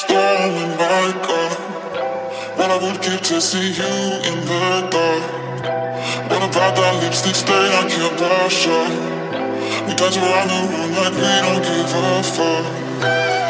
Storming like a What I would give to see you in the dark. What about that lipstick stain I can't wash off We dance around the room like we don't give a fuck